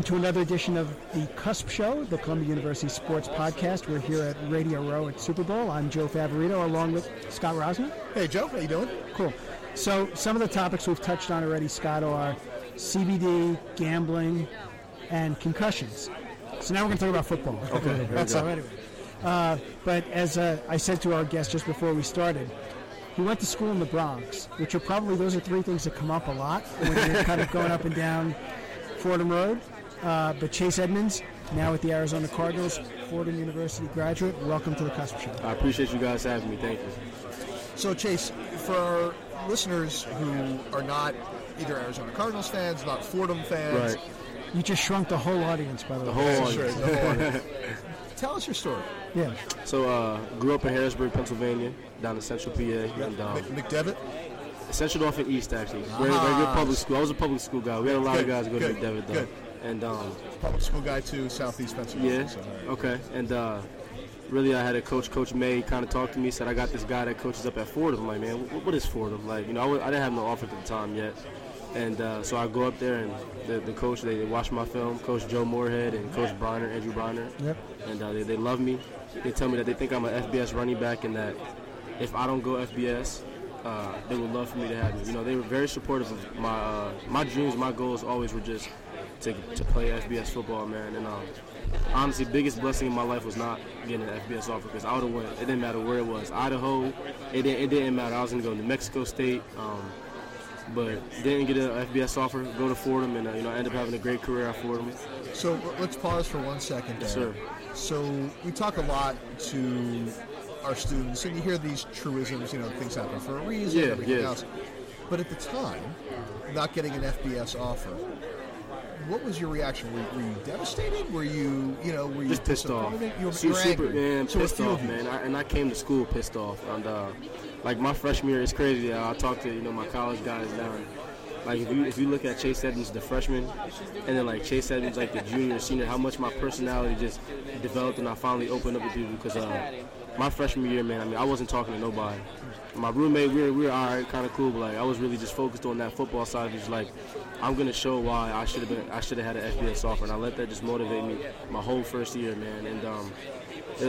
Welcome to another edition of the Cusp Show, the Columbia University Sports Podcast. We're here at Radio Row at Super Bowl. I'm Joe Favorito, along with Scott Rosner. Hey, Joe, how you doing? Cool. So, some of the topics we've touched on already, Scott, are CBD, gambling, and concussions. So now we're going to talk about football. Okay, that's so anyway. Uh, but as uh, I said to our guest just before we started, he went to school in the Bronx, which are probably those are three things that come up a lot when you're kind of going up and down Fordham Road. Uh, but Chase Edmonds, now with the Arizona Cardinals, Fordham University graduate. Welcome to the Cusp Show. I appreciate you guys having me. Thank you. So, Chase, for our listeners who are not either Arizona Cardinals fans, not Fordham fans, Right. You just shrunk the whole audience, by the, The way. whole Yeah, audience. sure, the whole audience. tell us your story. Yeah. So, uh, grew up in Harrisburg, Pennsylvania, down in Central PA, and um, McDevitt? Central North and East actually. Very, very good public school. I was a public school guy. We had a lot Good, of guys go good, to McDevitt though. good. And um, Public school guy too, Southeast Pennsylvania. yeah, so, okay. And uh, really, I had a coach, Coach May, kind of talk to me. Said I got this guy that coaches up at Fordham. I'm like, man, what, what is Fordham? Like, you know, I, didn't have no offer at the time yet. And uh, so I go up there, and the, the coach, they, they watch my film, Coach Joe Moorhead and Coach Bronner, Andrew Bronner. Yep. and uh, they, they love me. They tell me that they think I'm an FBS running back and that if I don't go FBS, uh, they would love for me to have me. You know, they were very supportive of my uh, my dreams, my goals always were just to, to play FBS football, man. And um, honestly, biggest blessing in my life was not getting an FBS offer because I would have went. It didn't matter where it was, Idaho. It didn't, it didn't matter. I was gonna go to New Mexico State. Um, but didn't get an FBS offer, go to Fordham, and uh, you know, I ended up having a great career at Fordham. so let's pause for one second there. Sir. So we talk a lot to our students, and you hear these truisms, you know, things happen for a reason, Yeah, everything yeah. else. But at the time, not getting an FBS offer, what was your reaction? Were, were you devastated? Were you, you know, were you just pissed off. You were, Su- you were super, angry. man, so pissed off, man. I, and I came to school pissed off. And uh, like my freshman year, it's crazy. I talked to you know my college guys down. Like if you if you look at Chase Edmonds, the freshman, and then like Chase Edmonds, like the junior, senior, how much my personality just developed, and I finally opened up to people because uh, my freshman year, man. I mean, I wasn't talking to nobody. My roommate, we were, we were all right, kind of cool, but like I was really just focused on that football side. of it. Just like I'm gonna show why I should have been, I should have had an FBS offer, and I let that just motivate me my whole first year, man. And um,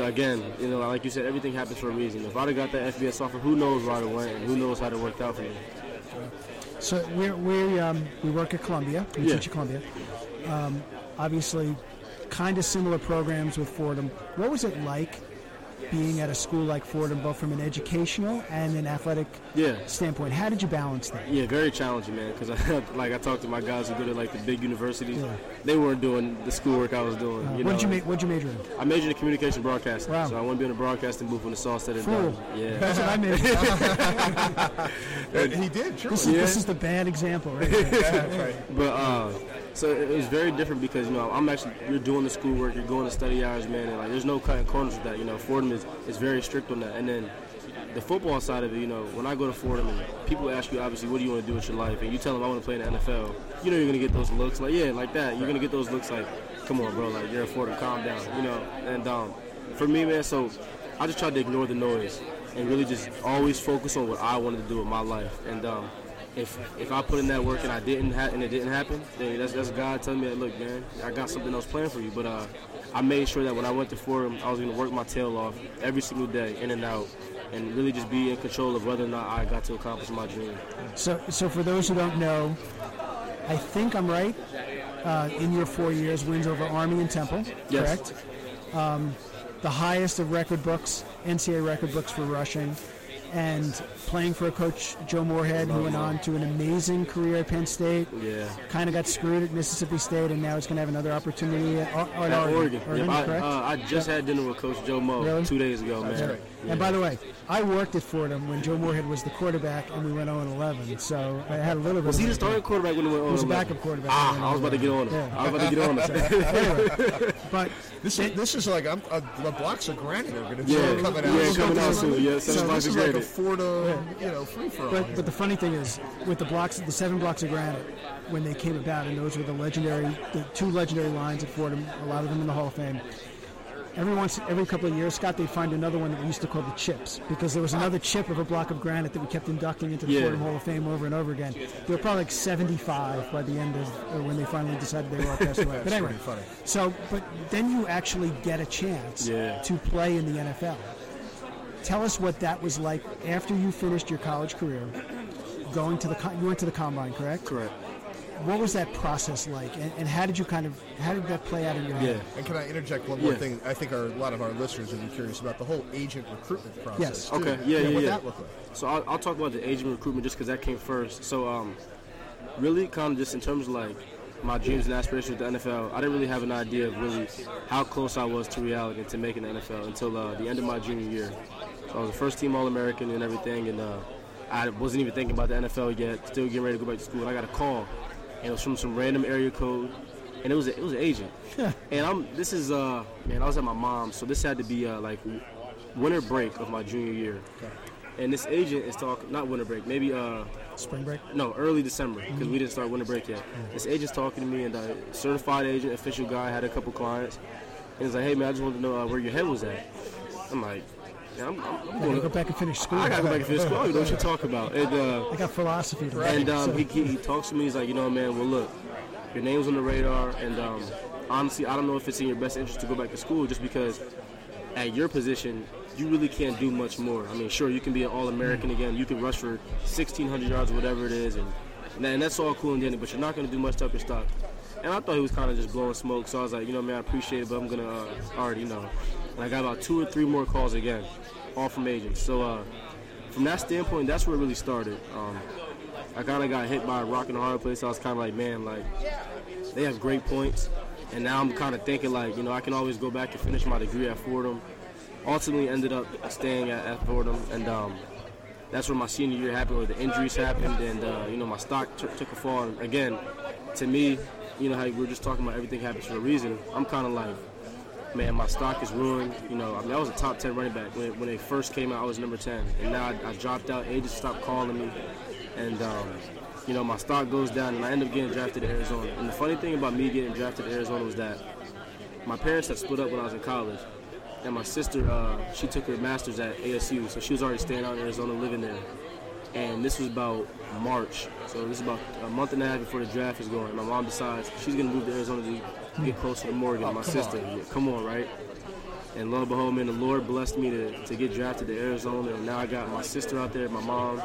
again, you know, like you said, everything happens for a reason. If I'd have got that FBS offer, who knows where I'd have went, and who knows how it worked out for me. So we're, we um, we work at Columbia. We Yeah. teach at Columbia. Um, obviously, kind of similar programs with Fordham. What was it like being at a school like Fordham, both from an educational and an athletic Yeah. standpoint? How did you balance that? Yeah, very challenging, man. Because like I talked to my guys who go to like the big universities, Yeah. they weren't doing the schoolwork I was doing. Uh, you what know, did you ma- What did you major in? I majored in communication broadcasting, Wow. so I want to be in a broadcasting booth when it's all said and Fool. done. Yeah. That's what I majored. in. he did, sure. This is, this is the bad example, right? here. That's right. But uh, so it was very different because you know I'm actually you're doing the schoolwork, you're going to study hours, man, and like there's no cutting corners with that. You know, Fordham is, is very strict on that. And then the football side of it, you know, when I go to Fordham and people ask you obviously what do you want to do with your life, and you tell them I want to play in the NFL, you know you're gonna get those looks like yeah, like that. You're gonna get those looks like, come on, bro, like you're in Fordham, calm down, you know. And um, for me, man, so I just tried to ignore the noise and really just always focus on what I wanted to do with my life. And um, if if I put in that work and I didn't ha- and it didn't happen, then that's that's God telling me, that, look, man, I got something else planned for you. But uh, I made sure that when I went to Fordham, I was going to work my tail off every single day, in and out, and really just be in control of whether or not I got to accomplish my dream. So, so for those who don't know, I think I'm right. Uh, in your four years, wins over Army and Temple, Yes. correct? Um, the highest of record books, NCAA record books for rushing, and playing for a coach Joe Moorhead, who went on to an amazing career at Penn State. Yeah. Kind of got screwed at Mississippi State, and now he's going to have another opportunity at, Or- at At Oregon. Oregon. Oregon, Yep, I, uh, I just had dinner with Coach Joe Mo Really? two days ago, man. right. Yeah. And by the way, I worked at Fordham when Joe Moorhead was the quarterback, and we went 0-11. So I had a little bit. was of he the starting quarterback when he went on? He was a 11? backup quarterback. Ah, I was about to get on him. Yeah. I was about to get on him. But This is this is like I'm, uh, the blocks of granite are going to Yeah, coming out. yeah, coming out soon. Yeah, so this is like a granite. Fordham, uh, you know, free for all. But, but the funny thing is, with the blocks, the seven blocks of granite, when they came about, and those were the legendary, the two legendary lines at Fordham, a lot of them in the Hall of Fame. every once every couple of years, Scott, they'd find another one that we used to call the chips because there was another chip of a block of granite that we kept inducting into the Yeah. Fordham Hall of Fame over and over again. There were probably like 75 by the end of or when they finally decided they were all passed away. But anyway, funny. so but then you actually get a chance Yeah. to play in the NFL. Tell us what that was like after you finished your college career. Going to the you went to the combine, correct? Correct. What was that process like, and, and how did you kind of how did that play out in your Yeah. head? And can I interject one more Yeah. thing? I think our, a lot of our listeners would be curious about the whole agent recruitment process. Yes. too. Okay, yeah, yeah, What yeah. that look like? So I'll, I'll talk about the agent recruitment just because that came first. So um, really, kind of just in terms of like my dreams and aspirations with the NFL, I didn't really have an idea of really how close I was to reality and to making the NFL until uh, the end of my junior year. So I was a first team All American and everything, and uh, I wasn't even thinking about the NFL yet. Still getting ready to go back to school, and I got a call, and it was from some random area code, and it was a, it was an agent. and I'm this is uh man, I was at my mom's, so this had to be uh, like winter break of my junior year. Okay. And this agent is talking, not winter break, maybe uh, Spring break. no, early December because we didn't start winter break yet. This agent's talking to me, and uh, certified agent, official guy, had a couple clients, and he's like, "Hey man, I just wanted to know uh, where your head was at." I'm like, "Man, I'm, I'm, I'm I gotta going go back and finish school. I gotta go back and finish school. I don't know what you talk about." And uh, I got philosophy. To and um, he, he, he talks to me. He's like, you know, man, well, look, your name's on the radar, and um, honestly, I don't know if it's in your best interest to go back to school just because at your position, you really can't do much more. I mean, sure, you can be an All-American again. You can rush for 1,600 yards or whatever it is, and, and that's all cool and dandy, but you're not going to do much to up your stock. And I thought he was kind of just blowing smoke, so I was like, you know, man, I appreciate it, but I'm going to uh, already know. And I got about two or three more calls again, all from agents. So uh, from that standpoint, that's where it really started. Um, I kind of got hit by a rock and a hard place. I was kind of like, man, like they have great points, and now I'm kind of thinking like, you know, I can always go back and finish my degree at Fordham. Ultimately, ended up staying at, at Fordham, and um, that's where my senior year happened, where the injuries happened, and uh, you know, my stock t- took a fall. And again, to me, you know how we are just talking about everything happens for a reason. I'm kind of like, man, my stock is ruined. You know, I mean, I was a top 10 running back when, when they first came out. I was number 10, and now I, I dropped out. Agents stopped calling me, and um, you know, my stock goes down, and I end up getting drafted to Arizona. And the funny thing about me getting drafted to Arizona was that my parents had split up when I was in college, and my sister, uh, she took her master's at ASU, so she was already staying out in Arizona, living there. And this was about March, so this is about a month and a half before the draft is going. And my mom decides she's gonna move to Arizona to get closer to Morgan, my come sister. on. Yeah, come on, right? And lo and behold, man, the Lord blessed me to, to get drafted to Arizona, and now I got my sister out there, my mom.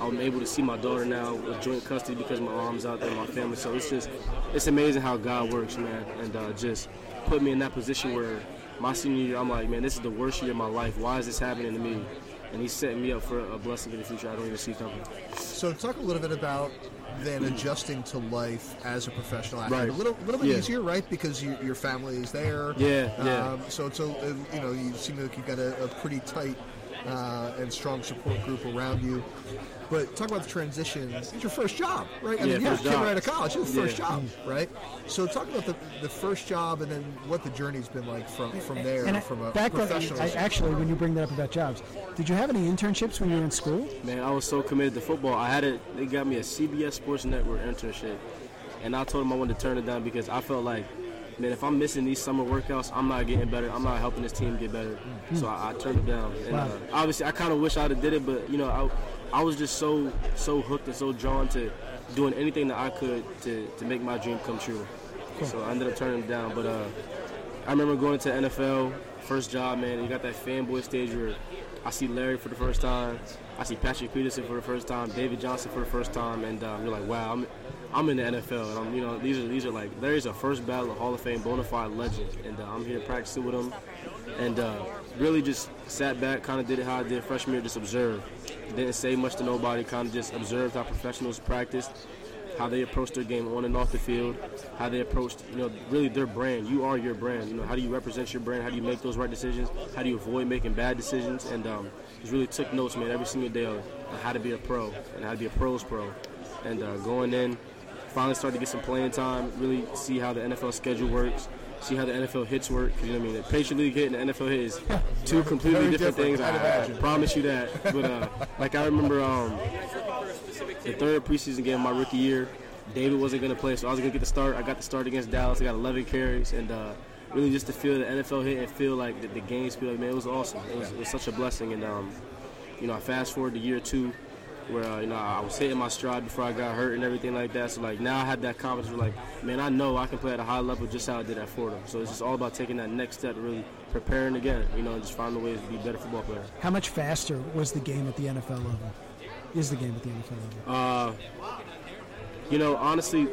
I'm able to see my daughter now with joint custody because my mom's out there, my family. So it's just, it's amazing how God works, man, and uh, just put me in that position where my senior year, I'm like, man, this is the worst year of my life. Why is this happening to me? And He's setting me up for a blessing in the future. I don't even see coming. So talk a little bit about then adjusting to life as a professional athlete. Right. A little, little bit Yeah. easier, right? Because you, your family is there. Yeah, yeah. Um, so it's a, you know, you seem like you've got a, a pretty tight uh, and strong support group around you. But talk about the transition. It's your first job, right? I Yeah, mean, you're a first kid job. right out of college. It's your first Yeah. job, right? So talk about the, the first job and then what the journey's been like from from there, and from a back then, professional. I, actually, when you bring that up about jobs, did you have any internships when you were in school? Man, I was so committed to football. I had it. They got me a CBS Sports Network internship, and I told them I wanted to turn it down because I felt like, man, if I'm missing these summer workouts, I'm not getting better. I'm not helping this team get better. So I, I turned it down. And Wow. uh, obviously, I kind of wish I'd have did it, but you know, I, I was just so so hooked and so drawn to doing anything that I could to, to make my dream come true. So I ended up turning it down. But uh, I remember going to NFL, first job, man. You got that fanboy stage where I see Larry for the first time, I see Patrick Peterson for the first time, David Johnson for the first time, and um, you're like, wow, I'm, I'm in the NFL, and I'm, you know, these are these are like Larry's a first ballot Hall of Fame bona fide legend, and uh, I'm here practicing with him, and uh, really just sat back, kind of did it how I did freshman year, just observed. Didn't say much to nobody, kind of just observed how professionals practiced, how they approach their game on and off the field, how they approached, you know, really their brand. You are your brand. You know, how do you represent your brand? How do you make those right decisions? How do you avoid making bad decisions? And um, just really took notes, man, every single day on how to be a pro and how to be a pro's pro. And uh, going in, finally started to get some playing time, really see how the NFL schedule works. See how the NFL hits work. You know what I mean? The Patriot League hit and the NFL hit is two completely different, different, things. I, I promise you that. But uh, like I remember, um, the third preseason game of my rookie year, David wasn't going to play, so I was going to get the start. I got the start against Dallas. I got 11 carries, and uh, really just to feel the NFL hit and feel like the, the games feel like man, it was awesome. It was, it was such a blessing, and um, you know, I fast forward to year two, where uh, you know I was hitting my stride before I got hurt and everything like that. So like now I have that confidence. Where, like, man, I know I can play at a high level just how I did at Fordham. So it's just all about taking that next step, really preparing again. You know, and just finding ways to be a better football player. How much faster was the game at the NFL level? Is the game at the NFL level? Uh, you know, honestly,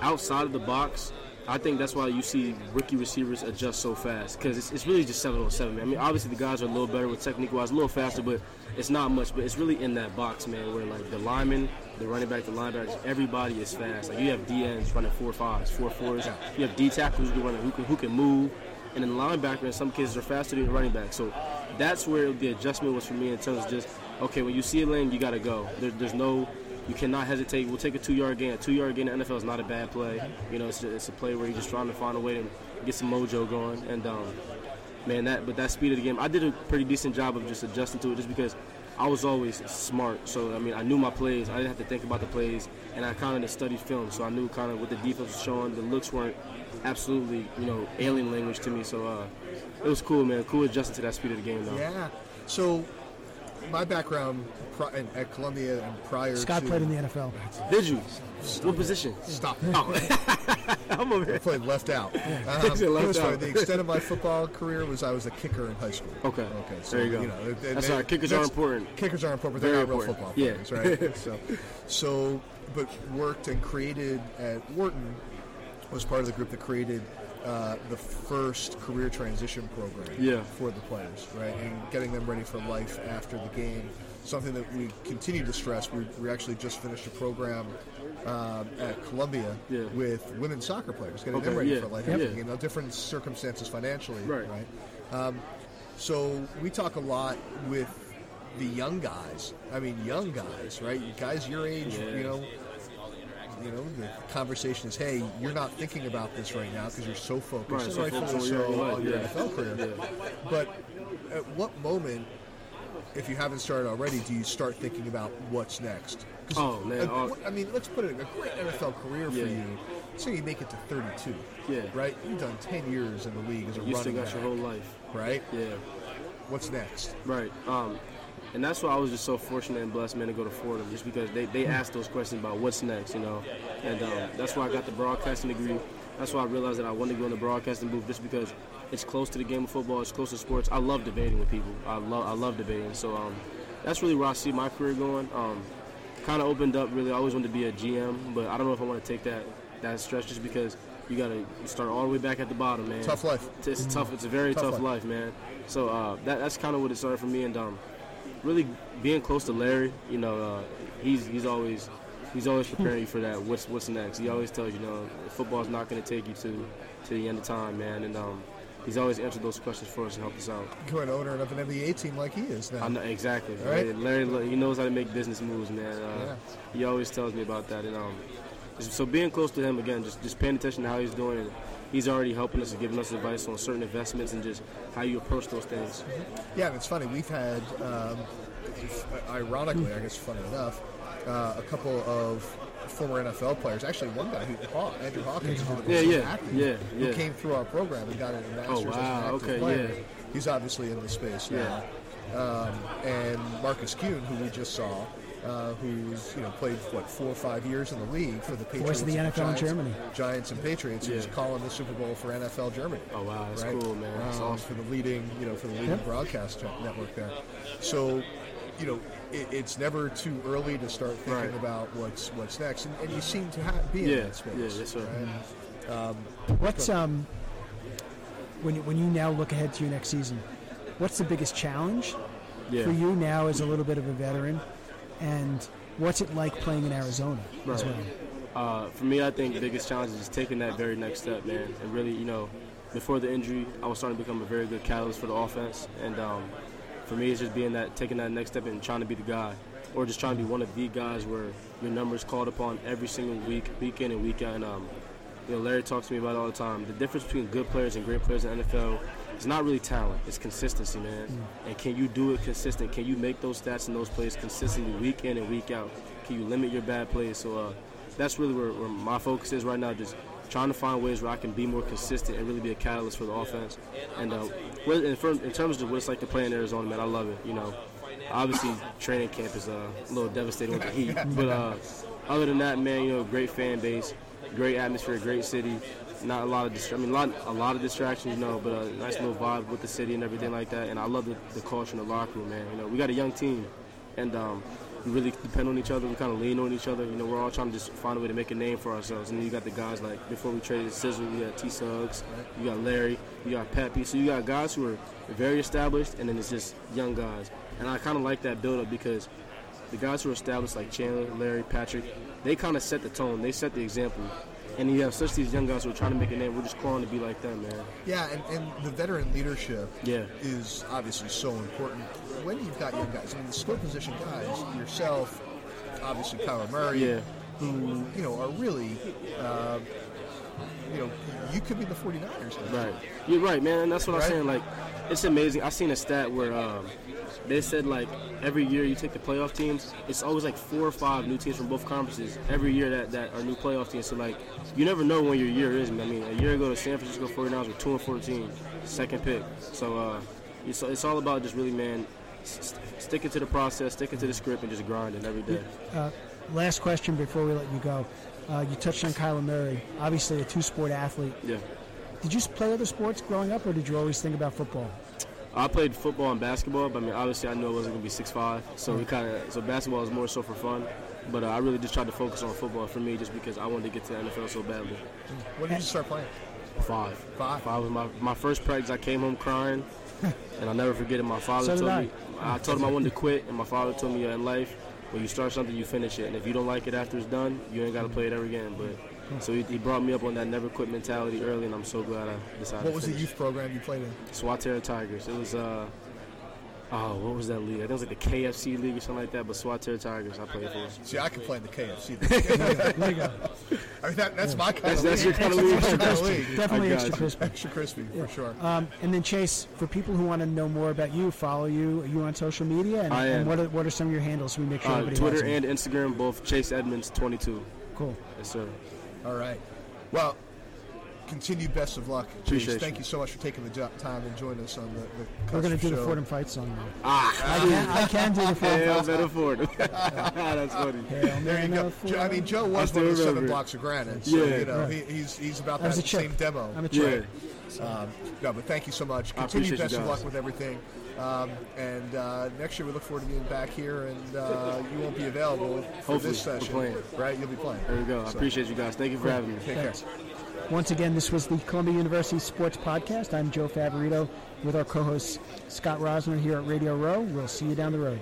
outside of the box, I think that's why you see rookie receivers adjust so fast because it's, it's really just seven on seven. Man. I mean, obviously the guys are a little better with technique wise, a little faster, but it's not much. But it's really in that box, man, where like the linemen, the running back, the linebackers, everybody is fast. Like you have DNs running four fives, four fours. You have D tackles who can run, who can, who can move, and then the linebacker in some cases are faster than the running back. So that's where the adjustment was for me in terms of just okay, when you see a lane, you got to go. There, there's no you cannot hesitate. We'll take a two-yard gain. A two-yard gain in the NFL is not a bad play. You know, it's, it's a play where you're just trying to find a way to get some mojo going. And um, man, that but that speed of the game, I did a pretty decent job of just adjusting to it, just because I was always smart. So I mean, I knew my plays. I didn't have to think about the plays, and I kind of studied film, so I knew kind of what the defense was showing. The looks weren't absolutely, you know, alien language to me. So uh, it was cool, man. Cool adjusting to that speed of the game, though. Yeah. So my background at Columbia and prior Scott to, played in the NFL. Did you? What position? Stop. Oh. I'm over I here. played left out. Um, Left it was out. The extent of my football career was I was a kicker in high school. Okay. Okay. So, There you go. know, it- it That's may- all right. Kickers are important. Kickers are important, but they're Very not real important. football Yeah. players, right? so, so, but worked and created at Wharton was part of the group that created uh, the first career transition program Yeah. for the players, right? And getting them ready for life after the game. Something that we continue to stress. We, we actually just finished a program um, at Columbia Yeah. with women's soccer players, getting them ready yeah. for life after the game. Now, different circumstances financially, Right. right? Um, so we talk a lot with the young guys. I mean, young guys, right? Guys your age, you know. You know, the conversation is, hey, you're not thinking about this right now because you're so focused, Right, so rightfully focused on your so, on your yeah. NFL career. Yeah. But at what moment, if you haven't started already, do you start thinking about what's next? Oh, man, a- oh. I mean, let's put it a great NFL career for Yeah. you. Say you make it to 32. Yeah. Right? You've done 10 years in the league as a You still running got back. your whole life. right? Yeah. What's next? Right. Um, and that's why I was just so fortunate and blessed, man, to go to Fordham, just because they, they asked those questions about what's next, you know. And um, that's why I got the broadcasting degree. That's why I realized that I wanted to go in the broadcasting booth, just because it's close to the game of football, it's close to sports. I love debating with people. I love I love debating. So um, that's really where I see my career going. Um, kind of opened up. Really, I always wanted to be a GM, but I don't know if I want to take that that stretch, just because you got to start all the way back at the bottom, man. Tough life. It's tough. It's a very Tough tough, life. life. man. So uh, that, that's kind of what it started for me, and um, really being close to Larry, you know, uh, he's he's always he's always preparing you for that. What's what's next? He always tells you, you know, football's not going to take you to to the end of time, man. And um, he's always answered those questions for us and helped us out. You're an owner of an NBA team like he is now. I know exactly. Right. Larry, Larry, he knows how to make business moves, man. Uh, Yeah. He always tells me about that, and um, so being close to him again, just just paying attention to how he's doing, and he's already helping us and giving us advice on certain investments and just how you approach those things. Yeah, and it's funny. We've had, um, ironically, I guess, funny enough, uh, a couple of former NFL players. Actually, one guy who Haw- Andrew Hawkins, who Yeah, yeah, active, yeah, who yeah. came through our program and got a master's as wow, an active okay, player. yeah. He's obviously in the space now. Um, and Markus Kuhn, who we just saw, uh, who's you know played what four or five years in the league for the Patriots, Voice of the NFL in Giants, Germany. Giants and Patriots. Who's calling the Super Bowl for NFL Germany Oh wow, that's right? cool, man. That's Um, awesome. For the leading, you know, for the leading Yep. broadcast network there. So, you know, it, it's never too early to start thinking Right. about what's what's next, and, and you seem to ha- be in Yeah, that space. yeah, yes, sir. right? What's um when you, when you now look ahead to your next season? What's the biggest challenge Yeah. for you now as a little bit of a veteran, and what's it like playing in Arizona as well? Uh, for me, I think the biggest challenge is just taking that very next step, man. And really, you know, before the injury, I was starting to become a very good catalyst for the offense. And um, for me, it's just being that, taking that next step and trying to be the guy, or just trying to be one of the guys where your number is called upon every single week, week in and week out. And um, you know, Larry talks to me about it all the time. The difference between good players and great players in the NFL is not really talent; it's consistency, man. And can you do it consistent? Can you make those stats and those plays consistently, week in and week out? Can you limit your bad plays? So. Uh, that's really where, where my focus is right now. Just trying to find ways where I can be more consistent and really be a catalyst for the offense. And uh, in terms of what it's like to play in Arizona, man, I love it. You know, obviously training camp is uh, a little devastating with the heat, but uh, other than that, man, you know, great fan base, great atmosphere, great city. Not a lot of distra- I mean, a lot, a lot of distractions, you know, but a nice little vibe with the city and everything like that. And I love the, the culture in the locker room, man. You know, we got a young team, and um, we really depend on each other. We kind of lean on each other. You know, we're all trying to just find a way to make a name for ourselves. And then you got the guys like before we traded Sizzle, you got T Suggs, you got Larry, you got Pepe. So you got guys who are very established, and then it's just young guys. And I kind of like that build up because the guys who are established, like Chandler, Larry, Patrick, they kind of set the tone. They set the example. And you have such these young guys who are trying to make a name. We're just calling to be like them, man. Yeah, and, and the veteran leadership Yeah. is obviously so important. When you've got young guys, I mean, the skill position guys, yourself, obviously Kyler Murray, Yeah. who, you know, are really, uh, you know, you could be the 49ers. Right. You're right, man. And that's what Right? I'm saying. Like, it's amazing. I've seen a stat where um, they said like every year you take the playoff teams, it's always like four or five new teams from both conferences every year that, that are new playoff teams. So like, you never know when your year is. I mean, a year ago the San Francisco 49ers were two and 14, second pick. So uh, it's, it's all about just really, man, sticking to the process, sticking to the script, and just grinding every day. Uh, last question before we let you go. Uh, you touched on Kyler Murray, obviously a two-sport athlete. Yeah. Did you play other sports growing up, or did you always think about football? I played football and basketball, but I mean, obviously, I knew I wasn't gonna be 6'5", so we kind of so basketball is more so for fun. But uh, I really just tried to focus on football for me, just because I wanted to get to the NFL so badly. When did you start playing? Five, Five. five was my my first practice. I came home crying, and I'll never forget it. My father So told I. me I told him I wanted to quit, and my father told me uh, in life, when you start something, you finish it, and if you don't like it after it's done, you ain't got to play it ever again. But so he, he brought me up on that never quit mentality early, and I'm so glad I decided. What to was the youth program you played in? Swatara Tigers. It was uh oh, what was that league? I think it was like the KFC league or something like that. But Swatara Tigers, I played for. See, I can play in the KFC. There you go. I mean, that, that's my kind That's, of that's your league. kind of league. Extra right? crispy. I Definitely extra crispy. Extra crispy, for sure. Um, and then Chase, for people who want to know more about you, follow you. Are you on social media? And, I am. and what are what are some of your handles? So we make sure Uh, everybody Twitter and Instagram, both Chase Edmonds 22. cool. Yes, sir. All right. Well, continued best of luck. Appreciate Chase. Thank you. you so much for taking the jo- time and joining us on the, the We're gonna Cusp do the. Fordham fight song now. Ah, I can, I can do the Fordham yeah, fight better afford it. That's funny. Hail There you go. of Jo- I mean, Joe was one of the seven blocks of granite. So, Yeah. you know, Right. he, he's, he's about I that was a chip. same demo. I'm a Yeah. chick. Um, no, but thank you so much. I Continued best of luck with everything. Um, and uh, next year we look forward to being back here, and uh, you won't be available for Hopefully, this we're session, playing. right? You'll be playing. There we go. I appreciate you guys. Thank you for having me. Take care. Once again, this was the Columbia University Sports Podcast. I'm Joe Favorito with our co-host Scott Rosner here at Radio Row. We'll see you down the road.